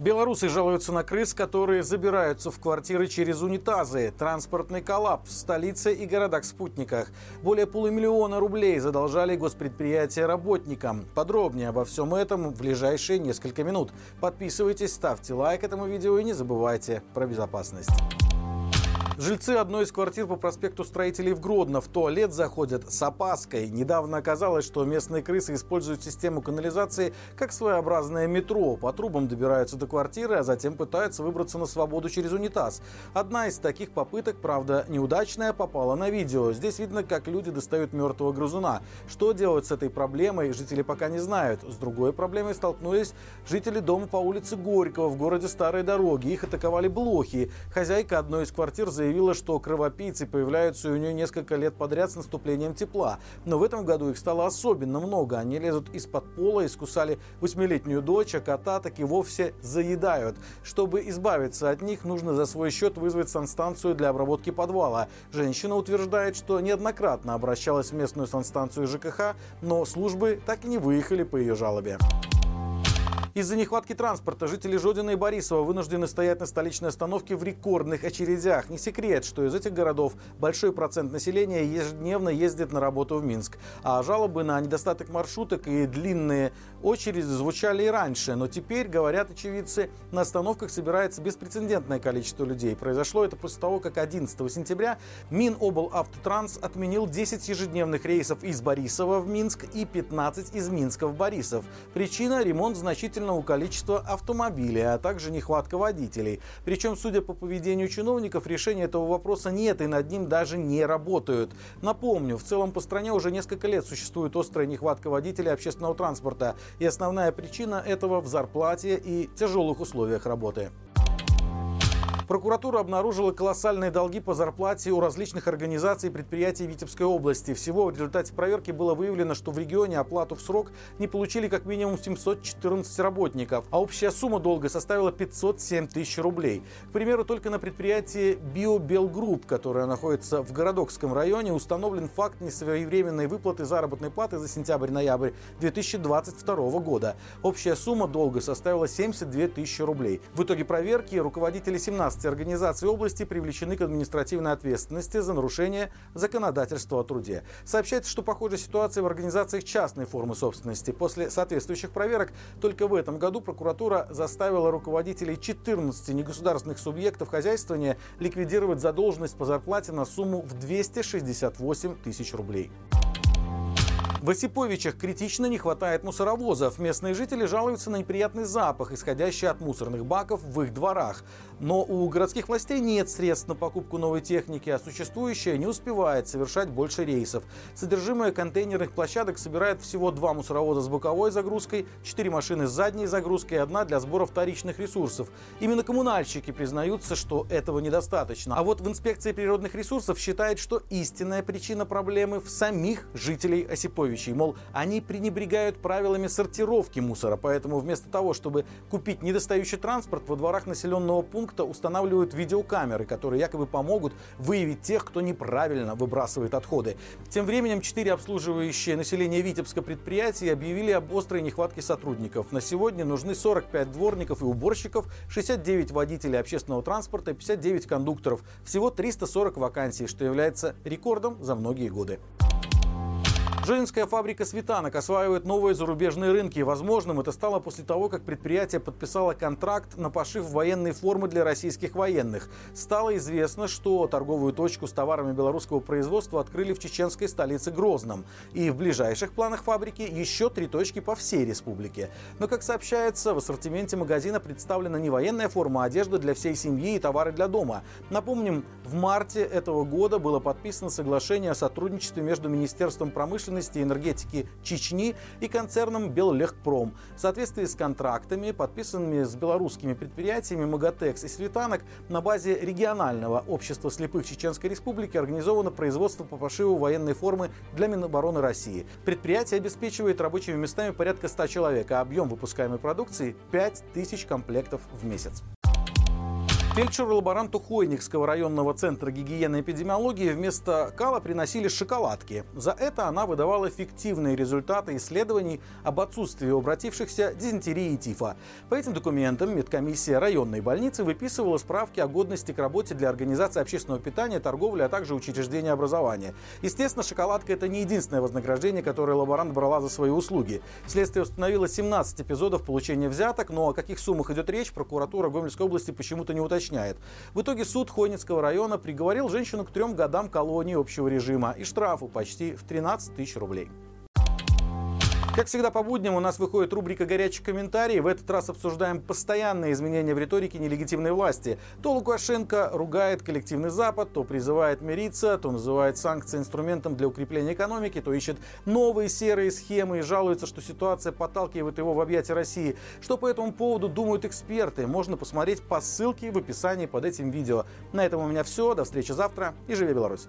Белорусы жалуются на крыс, которые забираются в квартиры через унитазы. Транспортный коллапс в столице и городах-спутниках. Более полумиллиона рублей задолжали госпредприятия работникам. Подробнее обо всем этом в ближайшие несколько минут. Подписывайтесь, ставьте лайк этому видео и не забывайте про безопасность. Жильцы одной из квартир по проспекту Строителей в Гродно в туалет заходят с опаской. Недавно оказалось, что местные крысы используют систему канализации как своеобразное метро. По трубам добираются до квартиры, а затем пытаются выбраться на свободу через унитаз. Одна из таких попыток, правда, неудачная, попала на видео. Здесь видно, как люди достают мертвого грызуна. Что делать с этой проблемой, жители пока не знают. С другой проблемой столкнулись жители дома по улице Горького в городе Старой Дороги. Их атаковали блохи. Хозяйка одной из квартир заявила, заявила, что кровопийцы появляются у нее несколько лет подряд с наступлением тепла. Но в этом году их стало особенно много. Они лезут из-под пола, искусали восьмилетнюю дочь, а кота так и вовсе заедают. Чтобы избавиться от них, нужно за свой счет вызвать санстанцию для обработки подвала. Женщина утверждает, что неоднократно обращалась в местную санстанцию ЖКХ, но службы так и не выехали по ее жалобе. Из-за нехватки транспорта жители Жодина и Борисова вынуждены стоять на столичной остановке в рекордных очередях. Не секрет, что из этих городов большой процент населения ежедневно ездит на работу в Минск. А жалобы на недостаток маршруток и длинные очереди звучали и раньше. Но теперь, говорят очевидцы, на остановках собирается беспрецедентное количество людей. Произошло это после того, как 11 сентября Миноблавтотранс отменил 10 ежедневных рейсов из Борисова в Минск и 15 из Минска в Борисов. Причина – ремонт значительно значительного количества автомобилей, а также нехватка водителей. Причем, судя по поведению чиновников, решения этого вопроса нет и над ним даже не работают. Напомню, в целом по стране уже несколько лет существует острая нехватка водителей общественного транспорта. И основная причина этого в зарплате и тяжелых условиях работы. Прокуратура обнаружила колоссальные долги по зарплате у различных организаций и предприятий Витебской области. Всего в результате проверки было выявлено, что в регионе оплату в срок не получили как минимум 714 работников, а общая сумма долга составила 507 тысяч рублей. К примеру, только на предприятии Биобелгрупп, которое находится в Городокском районе, установлен факт несвоевременной выплаты заработной платы за сентябрь-ноябрь 2022 года. Общая сумма долга составила 72 тысячи рублей. В итоге проверки руководители 17 15 организаций области привлечены к административной ответственности за нарушение законодательства о труде. Сообщается, что похожая ситуация в организациях частной формы собственности. После соответствующих проверок только в этом году прокуратура заставила руководителей 14 негосударственных субъектов хозяйствования ликвидировать задолженность по зарплате на сумму в 268 тысяч рублей. В Осиповичах критично не хватает мусоровозов. Местные жители жалуются на неприятный запах, исходящий от мусорных баков в их дворах. Но у городских властей нет средств на покупку новой техники, а существующая не успевает совершать больше рейсов. Содержимое контейнерных площадок собирает всего два мусоровоза с боковой загрузкой, четыре машины с задней загрузкой и одна для сбора вторичных ресурсов. Именно коммунальщики признаются, что этого недостаточно. А вот в инспекции природных ресурсов считает, что истинная причина проблемы в самих жителей Осиповича Януковичей. Мол, они пренебрегают правилами сортировки мусора, поэтому вместо того, чтобы купить недостающий транспорт, во дворах населенного пункта устанавливают видеокамеры, которые якобы помогут выявить тех, кто неправильно выбрасывает отходы. Тем временем четыре обслуживающие население Витебска предприятия объявили об острой нехватке сотрудников. На сегодня нужны 45 дворников и уборщиков, 69 водителей общественного транспорта и 59 кондукторов. Всего 340 вакансий, что является рекордом за многие годы. Женская фабрика светанок осваивает новые зарубежные рынки. Возможным это стало после того, как предприятие подписало контракт на пошив военной формы для российских военных. Стало известно, что торговую точку с товарами белорусского производства открыли в чеченской столице Грозном. И в ближайших планах фабрики еще три точки по всей республике. Но, как сообщается, в ассортименте магазина представлена не военная форма, а одежда для всей семьи и товары для дома. Напомним, в марте этого года было подписано соглашение о сотрудничестве между Министерством промышленности промышленности и энергетики Чечни и концерном Беллегпром. В соответствии с контрактами, подписанными с белорусскими предприятиями Магатекс и Светанок, на базе регионального общества слепых Чеченской Республики организовано производство по пошиву военной формы для Минобороны России. Предприятие обеспечивает рабочими местами порядка 100 человек, а объем выпускаемой продукции 5000 комплектов в месяц. Фельдшеру-лаборанту Хойникского районного центра гигиены и эпидемиологии вместо кала приносили шоколадки. За это она выдавала фиктивные результаты исследований об отсутствии обратившихся дизентерии и тифа. По этим документам медкомиссия районной больницы выписывала справки о годности к работе для организации общественного питания, торговли, а также учреждения образования. Естественно, шоколадка – это не единственное вознаграждение, которое лаборант брала за свои услуги. Следствие установило 17 эпизодов получения взяток, но о каких суммах идет речь, прокуратура Гомельской области почему-то не уточняет уточняет. В итоге суд Хойницкого района приговорил женщину к трем годам колонии общего режима и штрафу почти в 13 тысяч рублей. Как всегда по будням у нас выходит рубрика «Горячий комментарий». В этот раз обсуждаем постоянные изменения в риторике нелегитимной власти. То Лукашенко ругает коллективный Запад, то призывает мириться, то называет санкции инструментом для укрепления экономики, то ищет новые серые схемы и жалуется, что ситуация подталкивает его в объятия России. Что по этому поводу думают эксперты, можно посмотреть по ссылке в описании под этим видео. На этом у меня все. До встречи завтра и живи Беларусь!